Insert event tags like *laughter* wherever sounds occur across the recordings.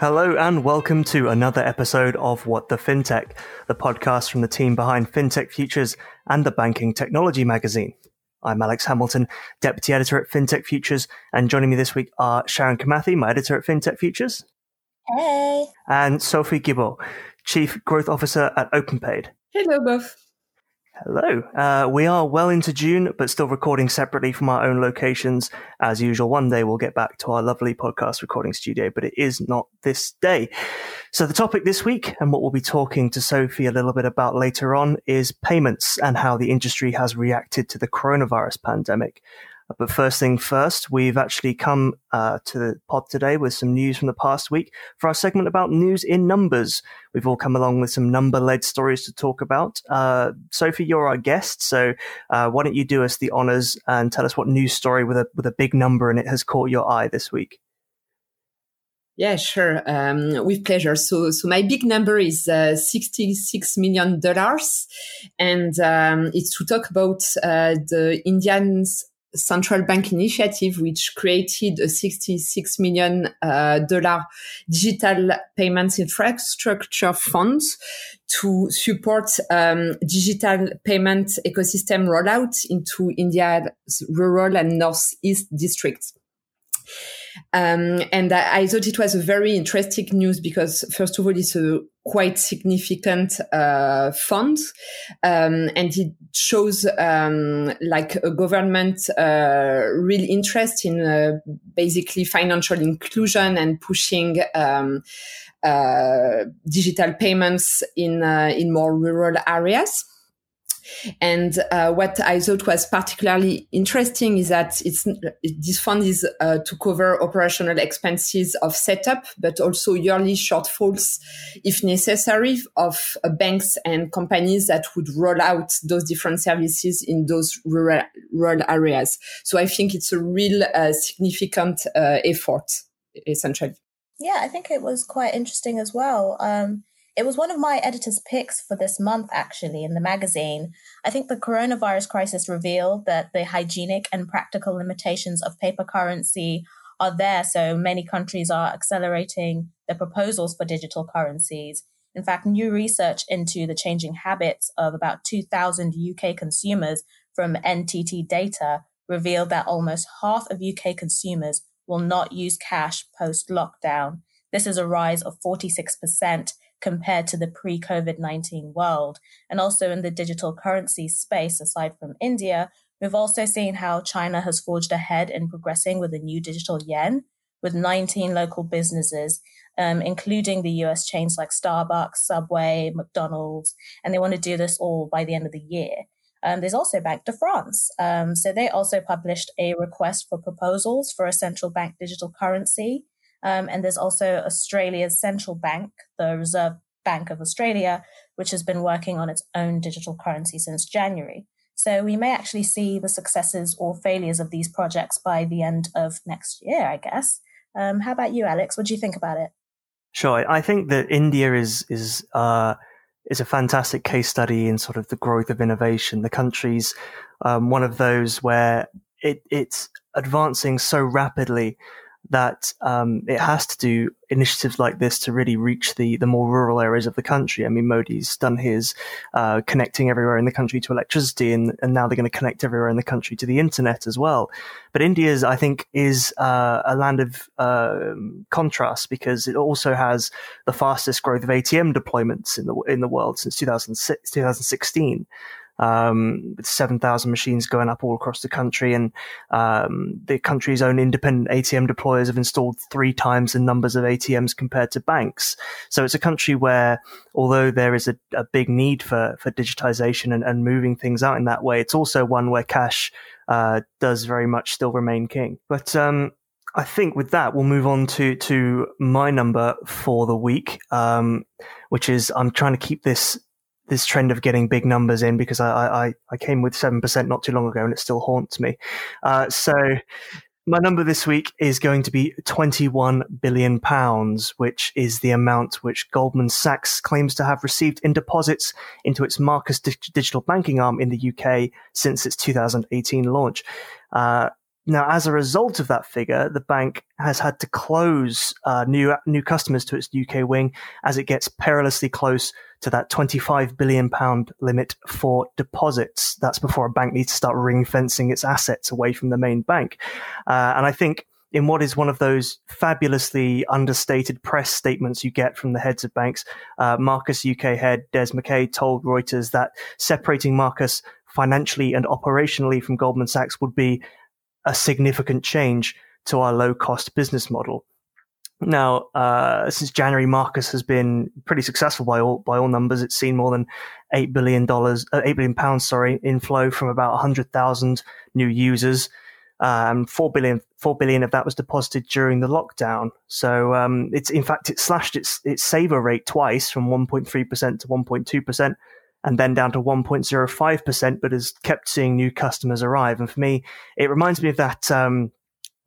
Hello and welcome to another episode of What the FinTech, the podcast from the team behind FinTech Futures and the Banking Technology magazine. I'm Alex Hamilton, Deputy Editor at FinTech Futures, and joining me this week are Sharon Kimathi, my editor at FinTech Futures. Hey. And Sophie Guibaud, Chief Growth Officer at OpenPayd. Hello, both. Hello. Uh, we are well into June, but still recording separately from our own locations. As usual, one day we'll get back to our lovely podcast recording studio, but it is not this day. So the topic this week, and what we'll be talking to Sophie a little bit about later on, is payments and how the industry has reacted to the coronavirus pandemic. But first thing first, we've actually come uh, to the pod today with some news from the past week for our segment about news in numbers. We've all come along with some number led stories to talk about. Uh, Sophie, you're our guest, so uh, why don't you do us the honors and tell us what news story with a with a big number in it has caught your eye this week? Yeah, sure. Um, with pleasure. So, so my big number is uh, sixty-six million dollars, and um, it's to talk about uh, the Indians central bank initiative, which created a 66 million uh, dollar digital payments infrastructure fund to support um, digital payment ecosystem rollout into India's rural and northeast districts. Um, and I, I, thought it was a very interesting news because, first of all, it's a quite significant uh, fund, um, and it shows um, like a government uh, real interest in uh, basically financial inclusion and pushing. Um, uh, digital payments in uh, in more rural areas. And uh, what I thought was particularly interesting is that it's this fund is uh, to cover operational expenses of setup, but also yearly shortfalls, if necessary, of uh, banks and companies that would roll out those different services in those rural, rural areas. So I think it's a real uh, significant uh, effort, essentially. Yeah, I think it was quite interesting as well. Um, it was one of my editor's picks for this month, actually, in the magazine. I think the coronavirus crisis revealed that the hygienic and practical limitations of paper currency are there. So many countries are accelerating their proposals for digital currencies. In fact, new research into the changing habits of about 2,000 UK consumers from NTT data revealed that almost half of UK consumers will not use cash post lockdown. This is a rise of 46% compared to the pre COVID 19 world. And also in the digital currency space, aside from India, we've also seen how China has forged ahead in progressing with a new digital yen, with 19 local businesses, um, including the US chains like Starbucks, Subway, McDonald's, and they want to do this all by the end of the year. Um, there's also Banque de France. Um, so they also published a request for proposals for a central bank digital currency. Um, and there's also Australia's central bank, the Reserve Bank of Australia, which has been working on its own digital currency since January. So we may actually see the successes or failures of these projects by the end of next year, I guess. Um, how about you, Alex? What do you think about it? Sure, I think that India is is uh, is a fantastic case study in sort of the growth of innovation. The country's um, one of those where it, it's advancing so rapidly that um, it has to do initiatives like this to really reach the the more rural areas of the country. I mean, Modi's done his uh, connecting everywhere in the country to electricity, and, and now they're going to connect everywhere in the country to the internet as well. But India's, I think, is uh, a land of uh, contrast because it also has the fastest growth of ATM deployments in the in the world since 2006, 2016 um, with 7,000 machines going up all across the country. And um, the country's own independent ATM deployers have installed three times the numbers of ATMs compared to banks. So it's a country where, although there is a, a big need for, for digitization and, and moving things out in that way, it's also one where cash uh, does very much still remain king. But um, I think with that, we'll move on to to my number for the week, um, which is I'm trying to keep this this trend of getting big numbers in because I, I, I came with 7% not too long ago and it still haunts me. Uh, so my number this week is going to be 21 billion pounds, which is the amount which Goldman Sachs claims to have received in deposits into its Marcus digital banking arm in the UK since its 2018 launch. Uh, Now, as a result of that figure, the bank has had to close uh, new new customers to its UK wing as it gets perilously close to that 25 billion pound limit for deposits. That's before a bank needs to start ring fencing its assets away from the main bank. Uh, and I think in what is one of those fabulously understated press statements you get from the heads of banks, uh, Marcus UK head Des McDaid told Reuters that separating Marcus financially and operationally from Goldman Sachs would be a significant change to our low cost business model. Now, uh, since January, Marcus has been pretty successful by all by all numbers. It's seen more than eight billion dollars, uh, eight billion pounds, sorry, inflow from about hundred thousand new users. Um, four billion, four billion of that was deposited during the lockdown. So um, it's in fact it slashed its its saver rate twice from 1.3 percent to 1.2 percent, and then down to 1.05 percent. But has kept seeing new customers arrive. And for me, it reminds me of that. Um,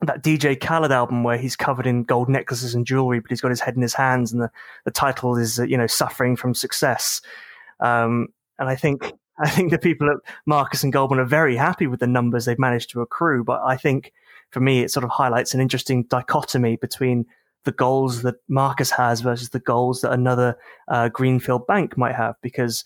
that DJ Khaled album where he's covered in gold necklaces and jewelry, but he's got his head in his hands, and the, the title is, uh, you know, suffering from success. Um, and I think *laughs* I think the people at Marcus and Goldman are very happy with the numbers they've managed to accrue. But I think for me, it sort of highlights an interesting dichotomy between the goals that Marcus has versus the goals that another uh, Greenfield bank might have, because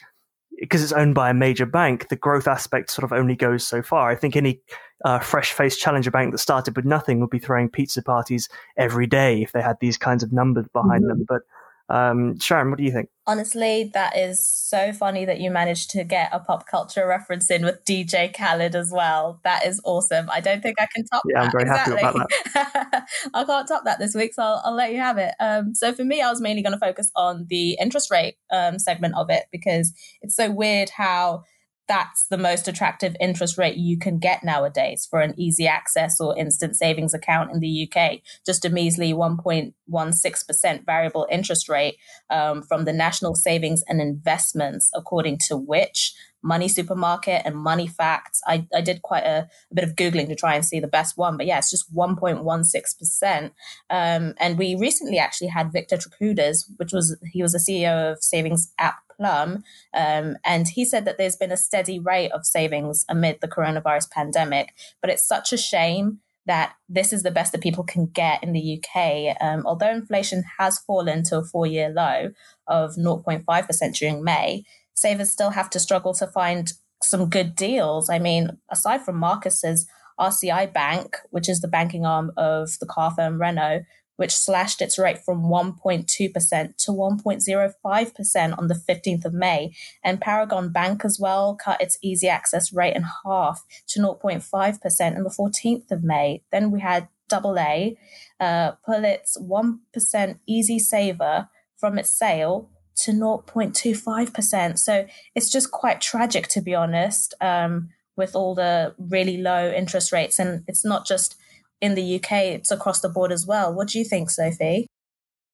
because it's owned by a major bank, the growth aspect sort of only goes so far. I think any uh, fresh-faced challenger bank that started with nothing would be throwing pizza parties every day if they had these kinds of numbers behind mm-hmm. them. But um, Sharon, what do you think? Honestly, that is so funny that you managed to get a pop culture reference in with DJ Khaled as well. That is awesome. I don't think I can top yeah, that. I'm very exactly. happy about that. *laughs* I can't top that this week, so I'll, I'll let you have it. Um, so for me, I was mainly going to focus on the interest rate um, segment of it because it's so weird how that's the most attractive interest rate you can get nowadays for an easy access or instant savings account in the UK. Just a measly 1.16% variable interest rate um, from the National Savings and Investments, according to which Money Supermarket and Money Facts. I, I did quite a, a, bit of Googling to try and see the best one, but yeah, it's just 1.16%. Um, and we recently actually had Victor Trokoudes, which was, he was the CEO of savings app Plum. Um, and he said that there's been a steady rate of savings amid the coronavirus pandemic. But it's such a shame that this is the best that people can get in the UK. Um, although inflation has fallen to a four year low of 0.5% during May, savers still have to struggle to find some good deals. I mean, aside from Marcus's RCI Bank, which is the banking arm of the car firm Renault, which slashed its rate from 1.2% to 1.05% on the 15th of May. And Paragon Bank as well cut its easy access rate in half to 0.5% on the 14th of May. Then we had AA uh, pull its 1% easy saver from its sale to 0.25%. So it's just quite tragic, to be honest, um, with all the really low interest rates. And it's not just in the UK, it's across the board as well. What do you think, Sophie?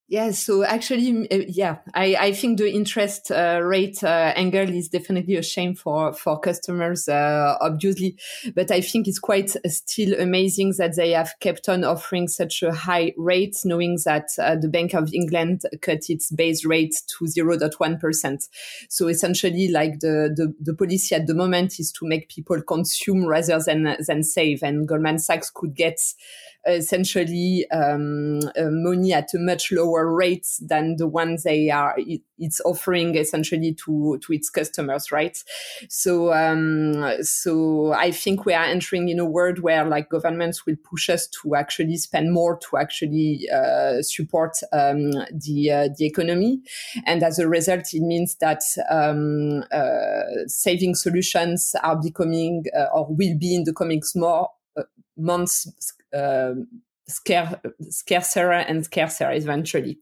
Yeah, so actually, uh, yeah, I, I think the interest uh, rate uh, angle is definitely a shame for for customers, uh, obviously. But I think it's quite still amazing that they have kept on offering such a high rate, knowing that uh, the Bank of England cut its base rate to 0.1 percent. So essentially, like the, the the policy at the moment is to make people consume rather than than save, and Goldman Sachs could get essentially um, uh, money at a much lower rate than the ones they are it's offering essentially to to its customers, right? So um, so I think we are entering in a world where like governments will push us to actually spend more to actually uh, support um, the uh, the economy, and as a result, it means that um, uh, saving solutions are becoming uh, or will be in the coming more uh, months um, scare, scarcer and scarcer eventually.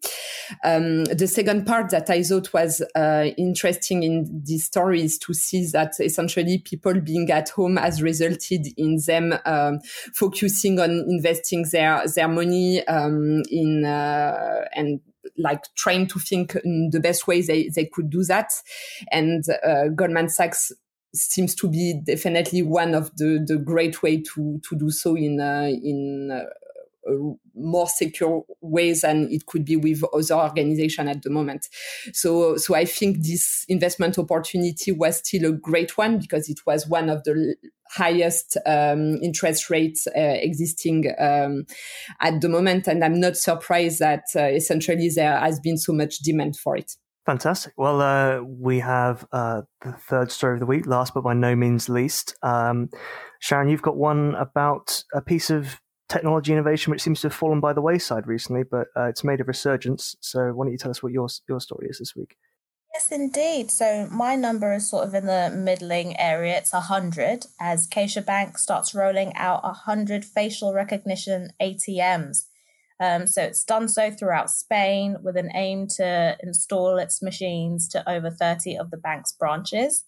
Um, the second part that I thought was uh, interesting in this story is to see that essentially people being at home has resulted in them um, focusing on investing their their money um, in uh, and like trying to think in the best way they, they could do that. And uh, Goldman Sachs seems to be definitely one of the, the great way to, to do so in, uh, in uh, more secure ways than it could be with other organizations at the moment. So, so I think this investment opportunity was still a great one because it was one of the highest um, interest rates uh, existing um, at the moment. And I'm not surprised that uh, essentially there has been so much demand for it. Fantastic. Well, uh, we have uh, the third story of the week, last but by no means least. Um, Sharon, you've got one about a piece of technology innovation which seems to have fallen by the wayside recently, but uh, it's made a resurgence. So, why don't you tell us what your your story is this week? Yes, indeed. So my number is sort of in the middling area. It's 100 as CaixaBank starts rolling out 100 facial recognition ATMs. Um, so it's done so throughout Spain with an aim to install its machines to over 30 of the bank's branches.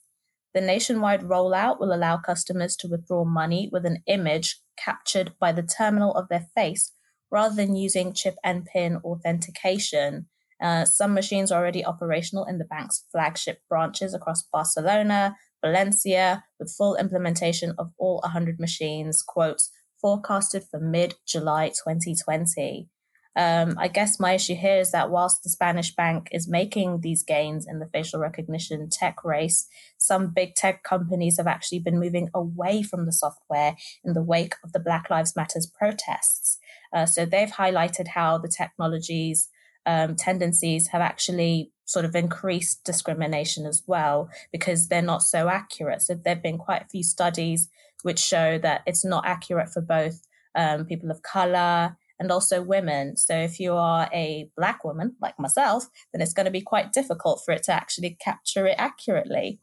The nationwide rollout will allow customers to withdraw money with an image captured by the terminal of their face rather than using chip and pin authentication. Uh, some machines are already operational in the bank's flagship branches across Barcelona, Valencia, with full implementation of all 100 machines, quotes, forecasted for mid July 2020. Um, I guess my issue here is that whilst the Spanish bank is making these gains in the facial recognition tech race, some big tech companies have actually been moving away from the software in the wake of the Black Lives Matters protests. Uh, so they've highlighted how the technologies um, tendencies have actually sort of increased discrimination as well because they're not so accurate. So there have been quite a few studies which show that it's not accurate for both um, people of color and also women. So if you are a black woman like myself, then it's going to be quite difficult for it to actually capture it accurately.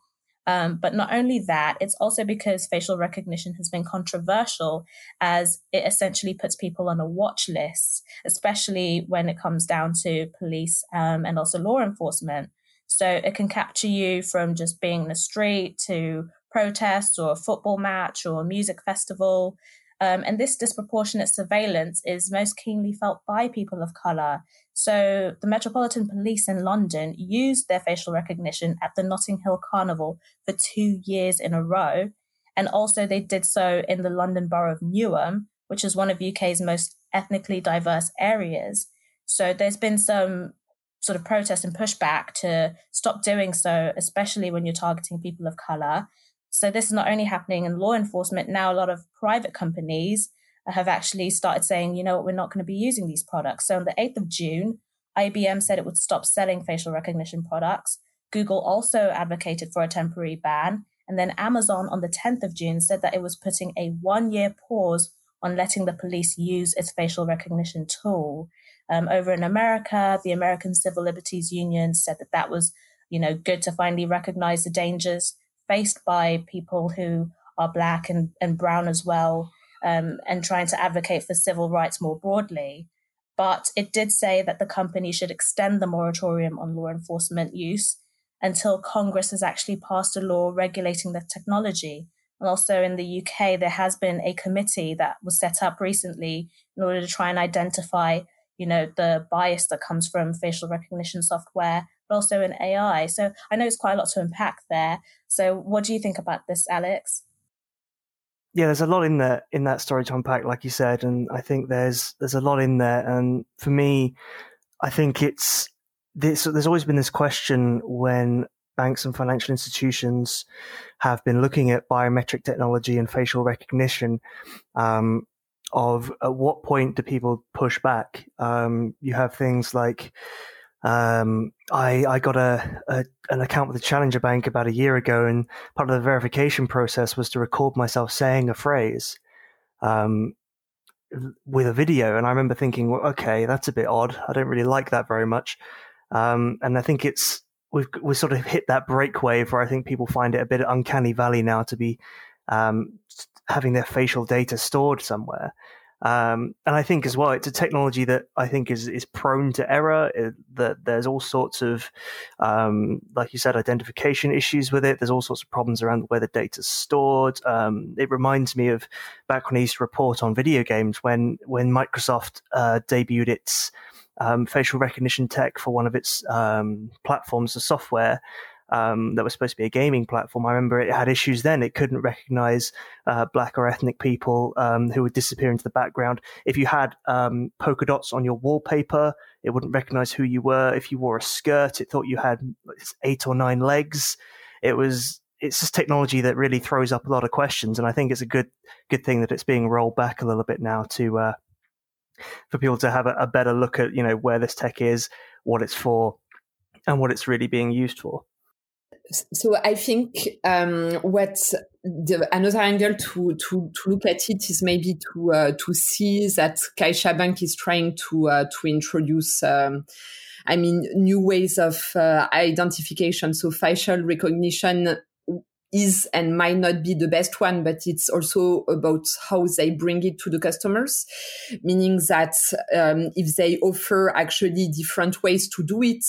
Um, but not only that, it's also because facial recognition has been controversial as it essentially puts people on a watch list, especially when it comes down to police um, and also law enforcement. So it can capture you from just being in the street to protests or a football match or a music festival. Um, and this disproportionate surveillance is most keenly felt by people of colour. So the Metropolitan Police in London used their facial recognition at the Notting Hill Carnival for two years in a row. And also they did so in the London Borough of Newham, which is one of UK's most ethnically diverse areas. So there's been some sort of protest and pushback to stop doing so, especially when you're targeting people of colour. So this is not only happening in law enforcement, now a lot of private companies have actually started saying, you know what, we're not going to be using these products. So on the 8th of June, IBM said it would stop selling facial recognition products. Google also advocated for a temporary ban. And then Amazon on the 10th of June said that it was putting a one year pause on letting the police use its facial recognition tool. Um, over in America, the American Civil Liberties Union said that that was, you know, good to finally recognize the dangers faced by people who are black and, and brown as well, um, and trying to advocate for civil rights more broadly. But it did say that the company should extend the moratorium on law enforcement use until Congress has actually passed a law regulating the technology. And also in the UK, there has been a committee that was set up recently in order to try and identify, you know, the bias that comes from facial recognition software but also in AI. So I know it's quite a lot to unpack there. So what do you think about this, Alex? Yeah, there's a lot in there in that story to unpack, like you said, and I think there's there's a lot in there. And for me, I think it's this. There's always been this question when banks and financial institutions have been looking at biometric technology and facial recognition. Um, of at what point do people push back? Um, you have things like um, I, I got a, a, an account with the Challenger Bank about a year ago, and part of the verification process was to record myself saying a phrase um, with a video. And I remember thinking, well, okay, that's a bit odd. I don't really like that very much. Um, and I think it's we've we sort of hit that break wave where I think people find it a bit uncanny valley now to be um, having their facial data stored somewhere. Um, and I think as well, it's a technology that I think is is prone to error. It, that there's all sorts of, um, like you said, identification issues with it. There's all sorts of problems around where the data's stored. Um, it reminds me of back when I used to report on video games when when Microsoft uh, debuted its um, facial recognition tech for one of its um, platforms of software. Um, that was supposed to be a gaming platform. I remember it had issues then. It couldn't recognize uh, black or ethnic people um, who would disappear into the background. If you had um, polka dots on your wallpaper, it wouldn't recognize who you were. If you wore a skirt, it thought you had eight or nine legs. It was it's just technology that really throws up a lot of questions, and I think it's a good good thing that it's being rolled back a little bit now to uh, for people to have a, a better look at you know where this tech is, what it's for, and what it's really being used for. So I think um, what the, another angle to, to, to look at it is maybe to uh, to see that CaixaBank is trying to uh, to introduce. Um, I mean, new ways of uh, identification. So facial recognition is and might not be the best one, but it's also about how they bring it to the customers, meaning that um, if they offer actually different ways to do it,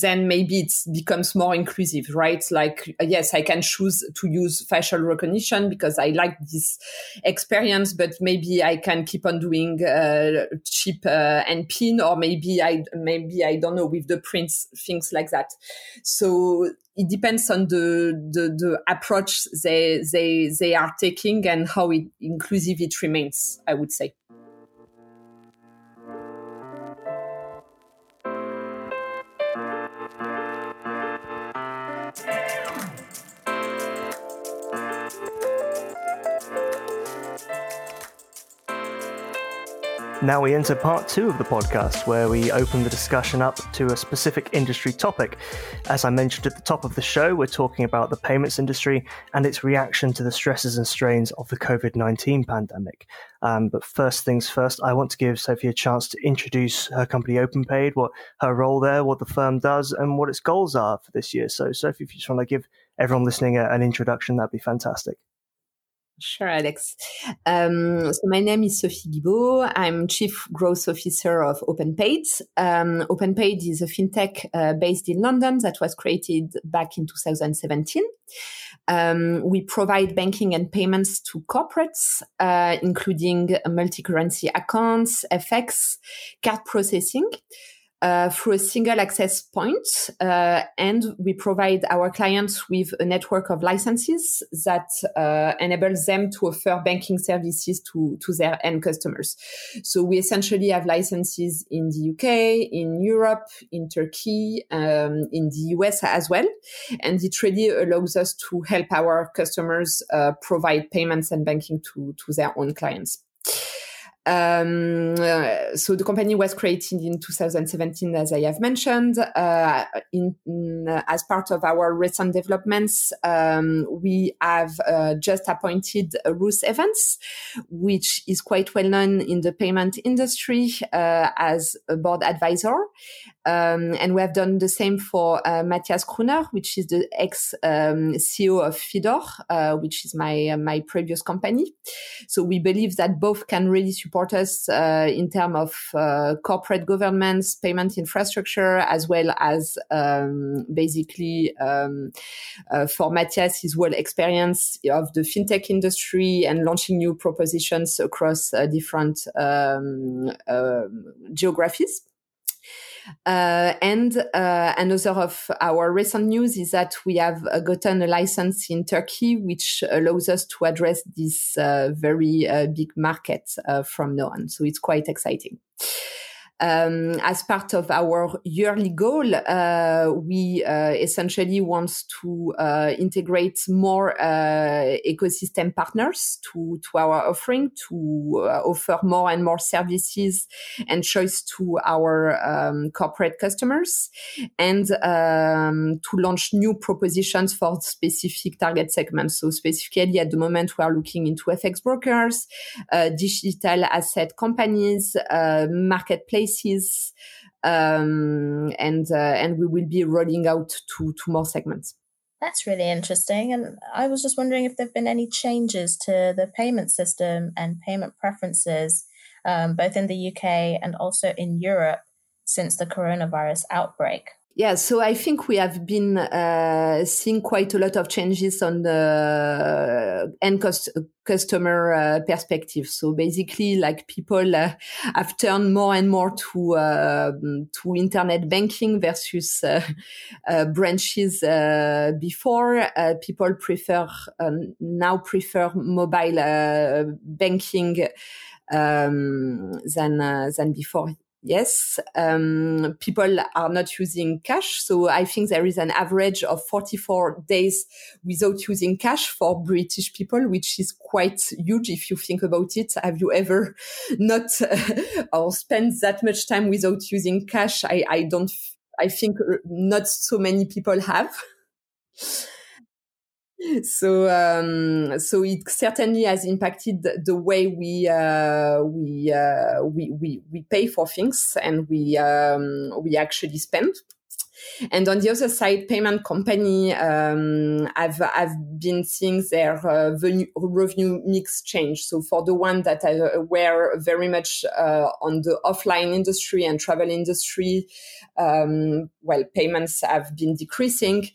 then maybe it becomes more inclusive, right? Like, yes, I can choose to use facial recognition because I like this experience, but maybe I can keep on doing uh, chip uh, and pin, or maybe I, maybe I don't know with the prints, things like that. So it depends on the, the, the approach they, they, they are taking and how it, inclusive it remains, I would say. Now we enter part two of the podcast, where we open the discussion up to a specific industry topic. As I mentioned at the top of the show, we're talking about the payments industry and its reaction to the stresses and strains of the COVID 19 pandemic. Um, but first things first, I want to give Sophie a chance to introduce her company OpenPayd, what her role there, what the firm does, and what its goals are for this year. So, Sophie, if you just want to give everyone listening an introduction, that'd be fantastic. Sure, Alex. Um, so my name is Sophie Guibaud. I'm Chief Growth Officer of OpenPayd. Um, OpenPayd is a fintech uh, based in London that was created back in 2017. Um, we provide banking and payments to corporates, uh, including multi-currency accounts, FX, card processing uh, through a single access point, uh, and we provide our clients with a network of licenses that uh, enables them to offer banking services to, to their end customers. So we essentially have licenses in the UK, in Europe, in Turkey, um, in the US as well, and it really allows us to help our customers uh, provide payments and banking to to their own clients. Um, uh, so the company was created in 2017, as I have mentioned. Uh, in, in, uh, as part of our recent developments, um, we have uh, just appointed Ruth Evans, which is quite well known in the payment industry as a board advisor. Um, and we have done the same for Matthias Kröner, which is the ex um, CEO of Fidor, which is my my previous company. So we believe that both can really support us uh, in terms of uh, corporate governance, payment infrastructure, as well as um, basically um, uh, for Matthias, his well experience of the fintech industry and launching new propositions across different um, geographies. Uh, and uh, another of our recent news is that we have uh, gotten a license in Turkey, which allows us to address this uh, very uh, big market uh, from now on. So it's quite exciting. Um, as part of our yearly goal, uh, we uh, essentially want to uh, integrate more uh, ecosystem partners to, to our offering to uh, offer more and more services and choice to our um, corporate customers and um, to launch new propositions for specific target segments. So specifically at the moment, we are looking into FX brokers, uh, digital asset companies, marketplaces, um, and uh, and we will be rolling out to to more segments. That's really interesting. And I was just wondering if there have been any changes to the payment system and payment preferences, um, both in the UK and also in Europe, since the coronavirus outbreak. Yeah, so I think we have been uh, seeing quite a lot of changes on the end cost, customer uh, perspective. So basically, like people uh, have turned more and more to uh, to internet banking versus uh, *laughs* uh, branches before. people prefer um, now prefer mobile banking um, than than before yes, um, people are not using cash. So I think there is an average of 44 days without using cash for British people, which is quite huge if you think about it. Have you ever *laughs* not uh, or spent that much time without using cash? I, I don't, I think not so many people have so um, so it certainly has impacted the way we uh, we, uh, we we we pay for things and we um, we actually spend. And on the other side, payment company um, have have been seeing their uh, revenue mix change. So for the one that were very much uh, on the offline industry and travel industry, um, well, payments have been decreasing.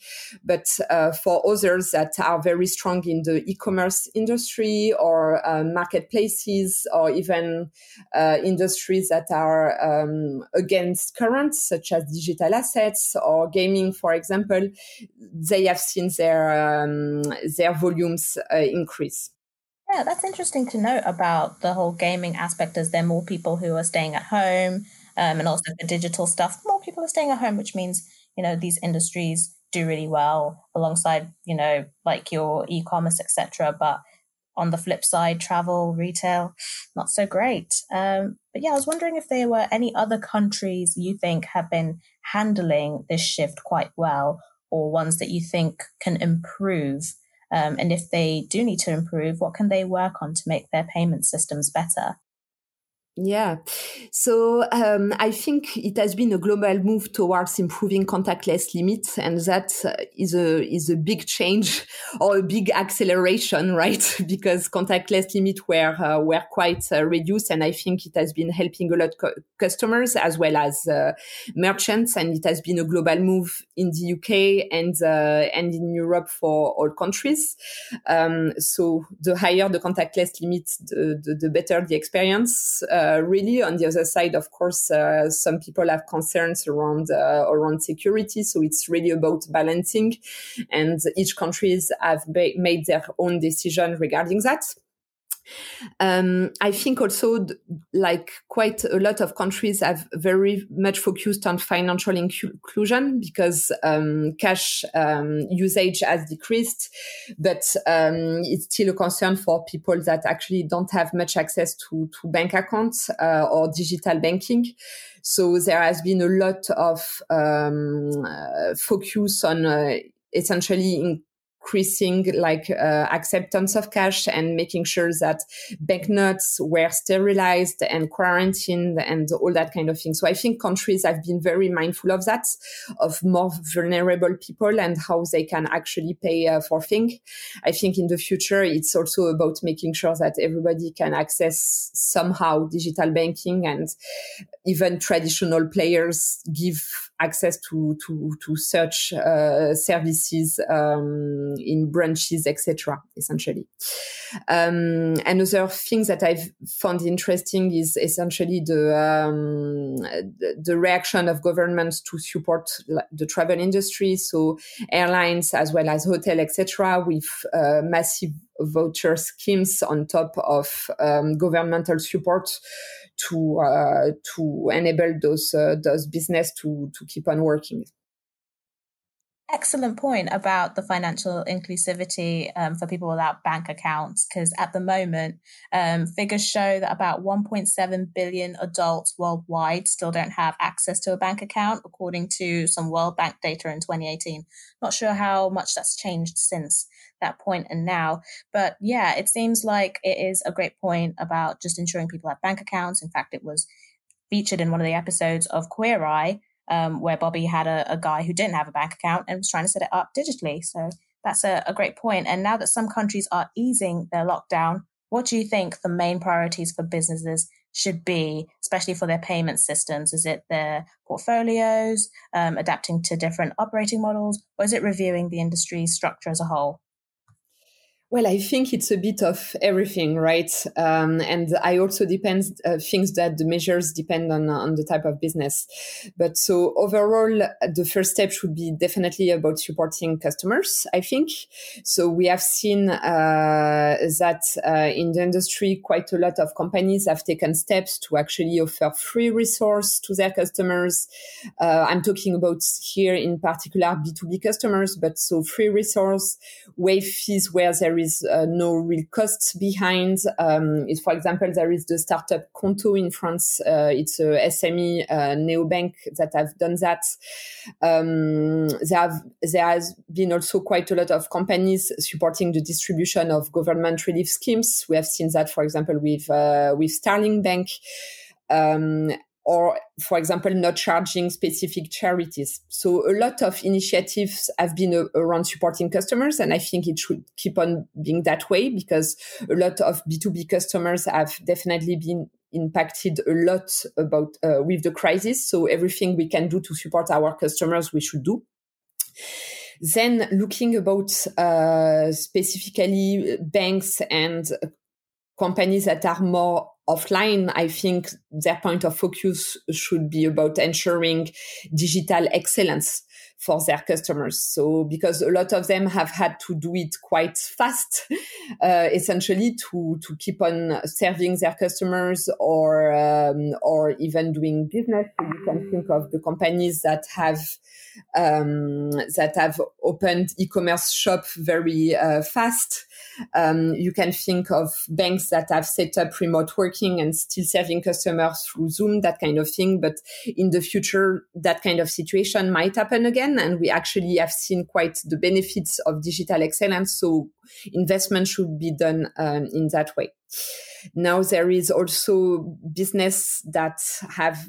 But uh, for others that are very strong in the e-commerce industry or uh, marketplaces or even uh, industries that are um, against currents, such as digital assets or gaming, for example, they have seen their um, their volumes uh, increase. Yeah, that's interesting to note about the whole gaming aspect. As there are more people who are staying at home, um, and also the digital stuff, more people are staying at home, which means you know these industries do really well alongside you know like your e-commerce, etc. But on the flip side, travel, retail, not so great. Um, but yeah, I was wondering if there were any other countries you think have been handling this shift quite well, or ones that you think can improve. Um, and if they do need to improve, what can they work on to make their payment systems better? Yeah. So um, I think it has been a global move towards improving contactless limits, and that is a is a big change *laughs* or a big acceleration, *laughs* right? because contactless limits were uh, were quite uh, reduced, and I think it has been helping a lot co- customers as well as uh, merchants, and it has been a global move in the UK and uh, and in Europe for all countries. Um, so the higher the contactless limit, the, the, the better the experience. Uh, uh, really, on the other side, of course, uh, some people have concerns around uh, around security. So it's really about balancing, and each countries have ba- made their own decision regarding that. Um, I think also, like quite a lot of countries have very much focused on financial inclusion because um, cash um, usage has decreased, but um, it's still a concern for people that actually don't have much access to, to bank accounts uh, or digital banking. So there has been a lot of um, uh, focus on uh, essentially in increasing like uh, acceptance of cash and making sure that banknotes were sterilized and quarantined and all that kind of thing. So I think countries have been very mindful of that, of more vulnerable people and how they can actually pay uh, for things. I think in the future, it's also about making sure that everybody can access somehow digital banking and even traditional players give access to to to search uh, services um, in branches, etc. Essentially, um, another thing that I've found interesting is essentially the um, the, reaction of governments to support the travel industry, so airlines as well as hotel, etc. With uh, massive voucher schemes on top of um, governmental support to uh, to enable those uh, those business to to keep on working. Excellent point about the financial inclusivity um, for people without bank accounts, because at the moment, um, figures show that about 1.7 billion adults worldwide still don't have access to a bank account, according to some World Bank data in 2018. Not sure how much that's changed since that point and now. But yeah, it seems like it is a great point about just ensuring people have bank accounts. In fact, it was featured in one of the episodes of Queer Eye, um, where Bobby had a, a, guy who didn't have a bank account and was trying to set it up digitally. So that's a, a great point. And now that some countries are easing their lockdown, what do you think the main priorities for businesses should be, especially for their payment systems? Is it their portfolios, um, adapting to different operating models, or is it reviewing the industry's structure as a whole? Well, I think it's a bit of everything, right? Um, and I also depends uh, things that the measures depend on on the type of business. But so overall, the first step should be definitely about supporting customers. I think so. We have seen uh, that uh, in the industry, quite a lot of companies have taken steps to actually offer free resource to their customers. Uh, I'm talking about here in particular B two B customers, but so free resource, waive fees where there is uh, no real costs behind. Um, for example, there is the startup Qonto in France. Uh, it's a SME uh, neobank that have done that. Um, there have there has been also quite a lot of companies supporting the distribution of government relief schemes. We have seen that, for example, with uh, with Starling Bank. Um, or for example not charging specific charities. So a lot of initiatives have been uh, around supporting customers and i think it should keep on being that way because a lot of b2b customers have definitely been impacted a lot about uh, with the crisis. So everything we can do to support our customers we should do. Then looking about uh, specifically banks and companies that are more offline, I think their point of focus should be about ensuring digital excellence for their customers. So because a lot of them have had to do it quite fast, *laughs* uh, essentially to to keep on serving their customers or um, or even doing business. So you can think of the companies that have um, that have opened e-commerce shop very uh, fast. Um, you can think of banks that have set up remote working and still serving customers through Zoom, that kind of thing. But in the future, that kind of situation might happen again. And we actually have seen quite the benefits of digital excellence. So investment should be done um, in that way. Now there is also business that have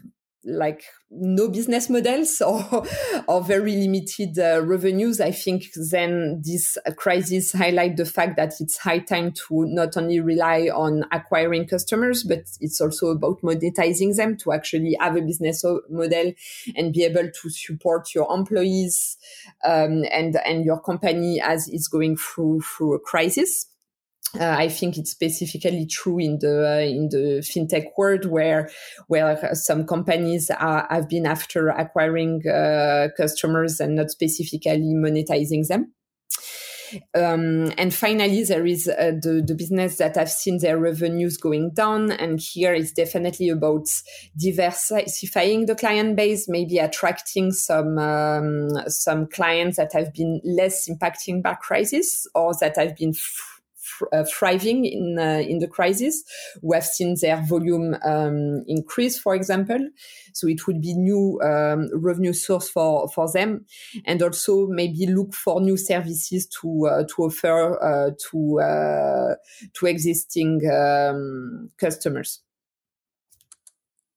like no business models *laughs* or or very limited uh, revenues. I think then this crisis highlight the fact that it's high time to not only rely on acquiring customers but it's also about monetizing them to actually have a business model and be able to support your employees um, and and your company as it's going through through a crisis uh, I think it's specifically true in the uh, in the fintech world, where where some companies are, have been after acquiring uh, customers and not specifically monetizing them. Um, and finally, there is uh, the, the business that have seen their revenues going down. And here it's definitely about diversifying the client base, maybe attracting some, um, some clients that have been less impacting by crisis or that have been thriving in uh, in the crisis, who have seen their volume um, increase, for example. So it would be new um, revenue source for for them, and also maybe look for new services to uh, to offer uh, to uh, to existing um, customers.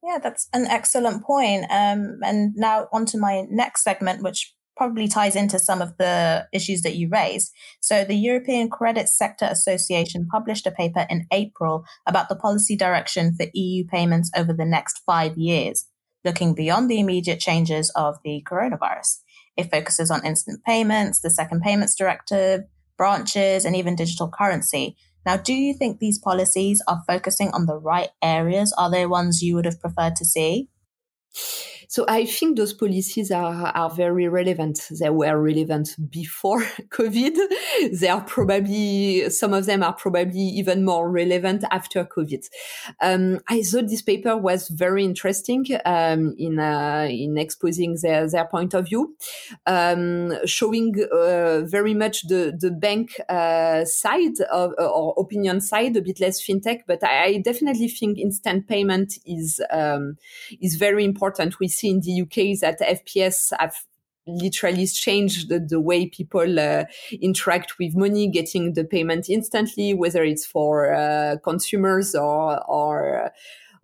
Yeah, that's an excellent point. Um, and now on to my next segment, which probably ties into some of the issues that you raised. So, the European Credit Sector Association published a paper in April about the policy direction for EU payments over the next five years, looking beyond the immediate changes of the coronavirus. It focuses on instant payments, the Second Payments Directive, branches, and even digital currency. Now, do you think these policies are focusing on the right areas? Are they ones you would have preferred to see? So I think those policies are, are very relevant. They were relevant before *laughs* COVID. They are probably, some of them are probably even more relevant after COVID. Um, I thought this paper was very interesting um, in, uh, in exposing their, their point of view, um, showing uh, very much the, the bank uh, side of, or opinion side, a bit less fintech, but I definitely think instant payment is, um, is very important. We see in the UK is that FPS have literally changed the, the way people uh, interact with money, getting the payment instantly, whether it's for uh, consumers or or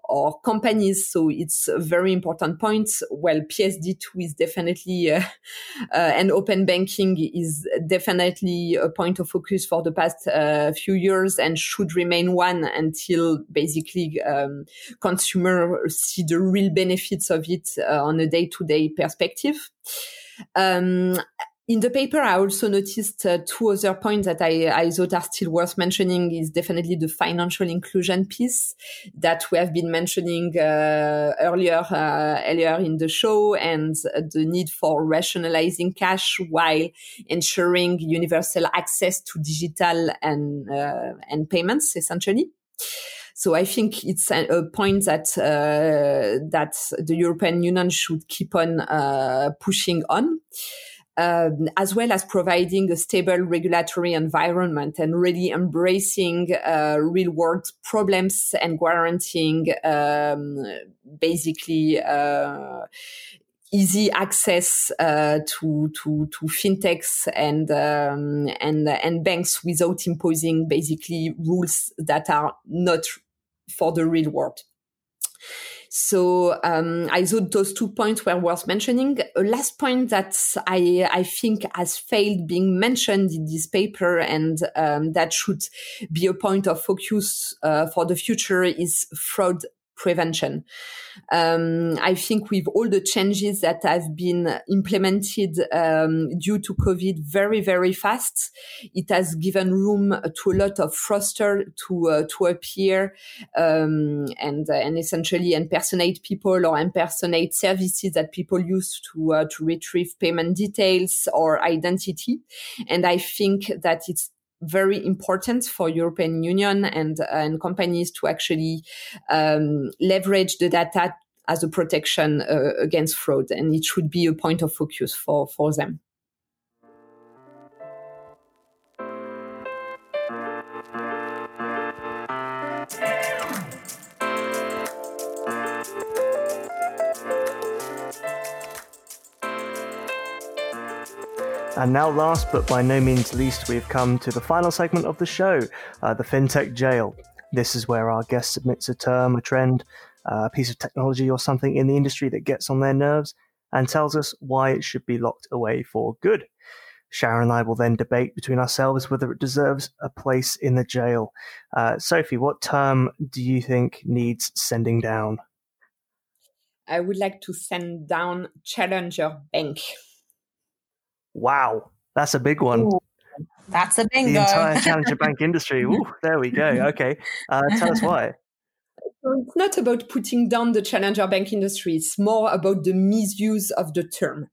or companies. So it's a very important point. Well, PSD2 is definitely, uh, *laughs* uh, and open banking is definitely a point of focus for the past uh, few years and should remain one until basically um, consumers see the real benefits of it uh, on a day-to-day perspective. Um, in the paper, I also noticed uh, two other points that I, I, thought are still worth mentioning is definitely the financial inclusion piece that we have been mentioning uh, earlier, uh, earlier in the show and the need for rationalizing cash while ensuring universal access to digital and, uh, and payments essentially. So I think it's a, a point that uh, that the European Union should keep on uh, pushing on um, as well as providing a stable regulatory environment and really embracing uh, real world problems and guaranteeing um, basically uh, easy access uh, to to to fintechs and um, and and banks without imposing basically rules that are not for the real world. So um, I thought those two points were worth mentioning. A last point that I, I think has failed being mentioned in this paper and um, that should be a point of focus uh, for the future is fraud prevention. Um, I think with all the changes that have been implemented um, due to COVID very, very fast, it has given room to a lot of fraudster to uh, to appear um, and uh, and essentially impersonate people or impersonate services that people use to uh, to retrieve payment details or identity. And I think that it's very important for European Union and, and companies to actually um, leverage the data as a protection uh, against fraud, and it should be a point of focus for, for them. And now, last but by no means least, we've come to the final segment of the show uh, the FinTech Jail. This is where our guest submits a term, a trend, uh, a piece of technology, or something in the industry that gets on their nerves and tells us why it should be locked away for good. Sharon and I will then debate between ourselves whether it deserves a place in the jail. Uh, Sophie, what term do you think needs sending down? I would like to send down Challenger Bank. Wow, that's a big one. Ooh, that's a bingo. The entire *laughs* challenger bank industry. Ooh, there we go. Okay, uh, tell us why. it's not about putting down the challenger bank industry. It's more about the misuse of the term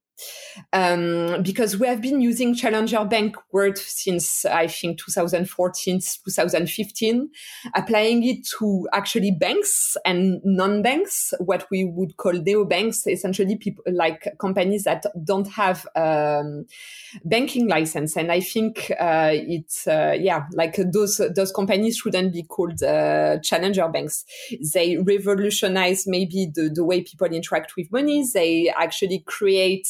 um, because we have been using Challenger Bank word since I think 2014, 2015, applying it to actually banks and non-banks, what we would call neobanks, essentially people like companies that don't have um, banking license. And I think uh, it's uh, yeah, like those those companies shouldn't be called uh, challenger banks. They revolutionize maybe the, the way people interact with money. They actually create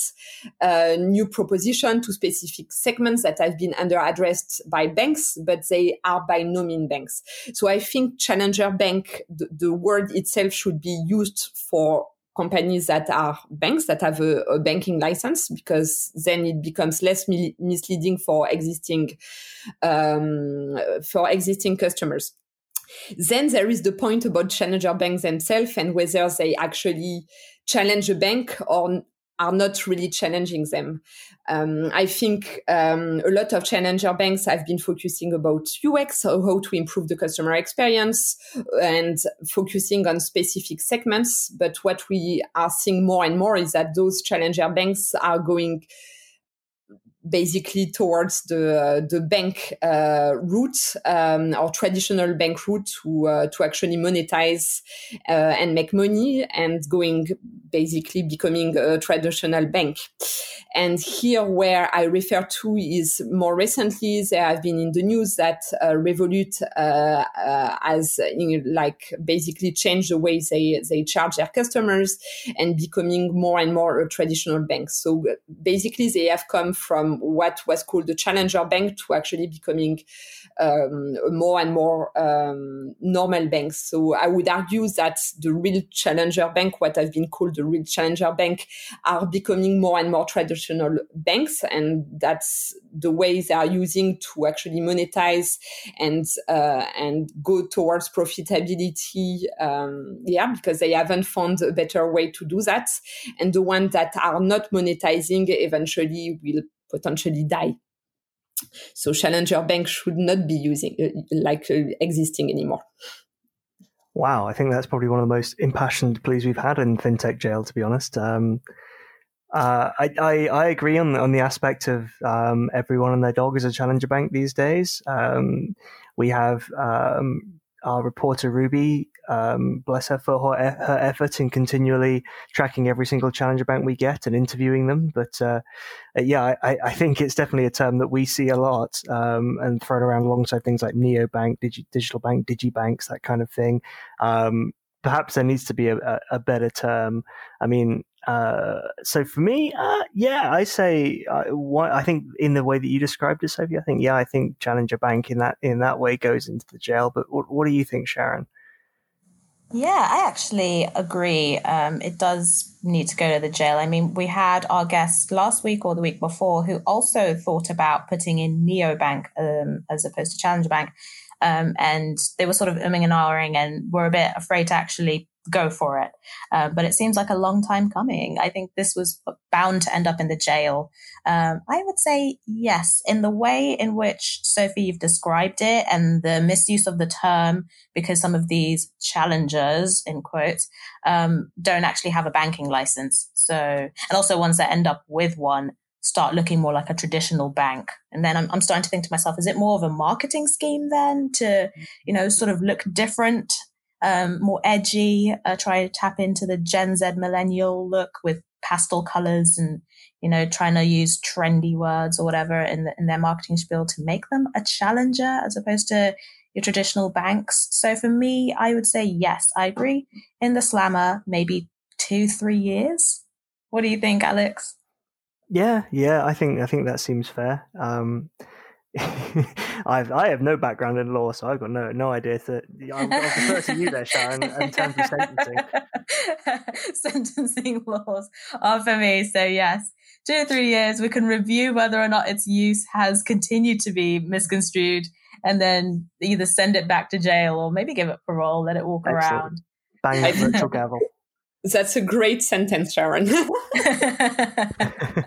a new proposition to specific segments that have been under addressed by banks, but they are by no means banks. So I think challenger bank, the, the word itself should be used for companies that are banks that have a, a, banking license because then it becomes less mi- misleading for existing um, for existing customers. Then there is the point about challenger banks themselves and whether they actually challenge a bank or are not really challenging them. Um, I think um, a lot of challenger banks have been focusing about UX, so how to improve the customer experience, and focusing on specific segments. But what we are seeing more and more is that those challenger banks are going basically towards the the bank uh, route um, or traditional bank route to uh, to actually monetize uh, and make money and going basically becoming a traditional bank. And here, where I refer to is more recently, there have been in the news that uh, Revolut uh, has you know, like basically changed the way they they charge their customers and becoming more and more a traditional bank. So basically, they have come from from what was called the challenger bank to actually becoming um, more and more um, normal banks. So I would argue that the real challenger bank, what have been called the real challenger bank, are becoming more and more traditional banks, and that's the way they are using to actually monetize and uh, and go towards profitability. Um, yeah, because they haven't found a better way to do that, and the ones that are not monetizing eventually will potentially die. So challenger banks should not be using uh, like uh, existing anymore. Wow, I think that's probably one of the most impassioned pleas we've had in fintech jail. To be honest, um, uh, I, I, I agree on on the aspect of um, everyone and their dog is a challenger bank these days. Um, we have um, our reporter Ruby, um, bless her for her, her, effort in continually tracking every single challenger bank we get and interviewing them. But uh, uh, yeah, I, I, think it's definitely a term that we see a lot um, and thrown around alongside things like neobank, digi- digital bank, digibanks, that kind of thing. Um, perhaps there needs to be a, a, a better term. I mean, uh, so for me, uh, yeah, I say uh, what, I think in the way that you described it, Sophie. I think yeah, I think Challenger Bank in that in that way goes into the jail. But what, what do you think, Sharon? Yeah, I actually agree. Um, it does need to go to the jail. I mean, we had our guest last week or the week before who also thought about putting in neobank um, as opposed to Challenger Bank. Um, and they were sort of umming and ahhing and were a bit afraid to actually go for it. Um, but it seems like a long time coming. I think this was bound to end up in the jail. Um, I would say yes, in the way in which Sophie you've described it and the misuse of the term, because some of these challengers, in quotes, um, don't actually have a banking license. So, and also ones that end up with one start looking more like a traditional bank. And then I'm, I'm starting to think to myself, is it more of a marketing scheme then to, you know, sort of look different um, more edgy, uh, try to tap into the Gen Z millennial look with pastel colors and, you know, trying to use trendy words or whatever in, the, in their marketing spiel to make them a challenger as opposed to your traditional banks. So for me, I would say yes, I agree. In the slammer, maybe two, three years. What do you think, Alex? Yeah, yeah, I think I think that seems fair. Um, *laughs* I've I have no background in law, so I've got no no idea. That I'll, I'll defer to you there, Sharon, in terms of sentencing. sentencing laws are for me. So yes, two or three years, we can review whether or not its use has continued to be misconstrued, and then either send it back to jail or maybe give it parole, let it walk Excellent. around. Bang the virtual gavel. That's a great sentence, Sharon. *laughs* *laughs*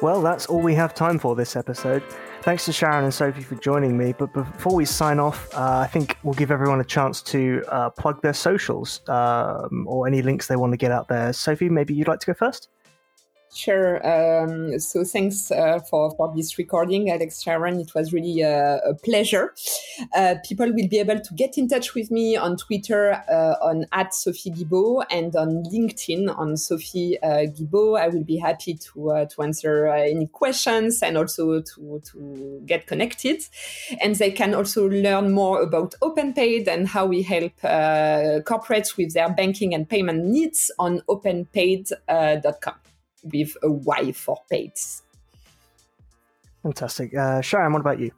Well, that's all we have time for this episode. Thanks to Sharon and Sophie for joining me. But before we sign off, uh, I think we'll give everyone a chance to uh, plug their socials um, or any links they want to get out there. Sophie, maybe you'd like to go first? Sure. Um, so thanks uh, for, for this recording, Alex Sharon. It was really uh, a pleasure. Uh, people will be able to get in touch with me on Twitter uh, on at Sophie Guibaud and on LinkedIn on Sophie uh, Guibaud. I will be happy to uh, to answer any questions and also to to get connected. And they can also learn more about OpenPayd and how we help corporates with their banking and payment needs on openpayd.com with a Y for pates. Fantastic. Uh, Sharon, what about you?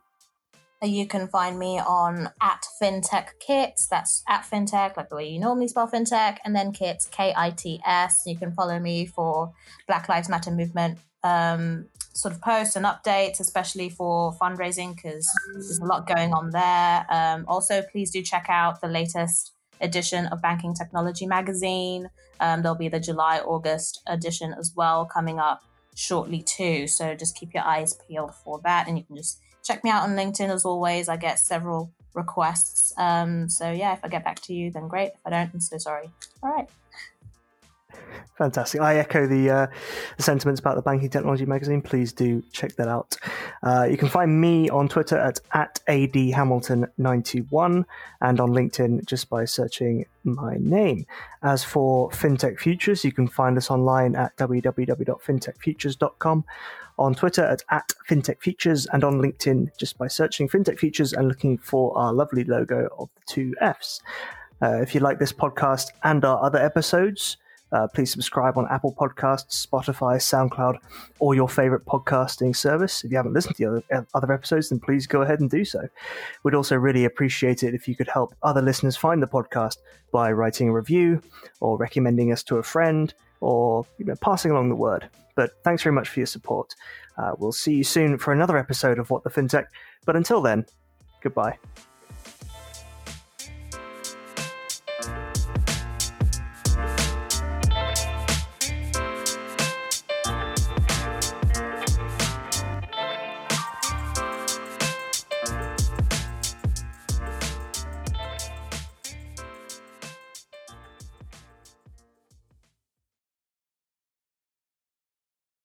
You can find me on at FinTech Kits. That's at FinTech, like the way you normally spell FinTech, and then Kits, K I T S. You can follow me for Black Lives Matter movement um, sort of posts and updates, especially for fundraising, because there's a lot going on there. Um, also, please do check out the latest edition of Banking Technology magazine. Um, there'll be the July August edition as well coming up shortly too. So just keep your eyes peeled for that, and you can just check me out on LinkedIn as always. I get several requests. Um, so yeah, if I get back to you, then great. If I don't, I'm so sorry. All right. Fantastic. I echo the, uh, the, sentiments about the Banking Technology magazine. Please do check that out. Uh, you can find me on Twitter at, at adhamilton91 and on LinkedIn just by searching my name. As for FinTech Futures, you can find us online at www.fintechfutures.com, on Twitter at, at FinTech Futures, and on LinkedIn just by searching FinTech Futures and looking for our lovely logo of the two Fs. Uh, if you like this podcast and our other episodes, uh, please subscribe on Apple Podcasts, Spotify, SoundCloud, or your favorite podcasting service. If you haven't listened to the other, other episodes, then please go ahead and do so. We'd also really appreciate it if you could help other listeners find the podcast by writing a review or recommending us to a friend or you know, passing along the word. But thanks very much for your support. Uh, we'll see you soon for another episode of What the FinTech. But until then, goodbye.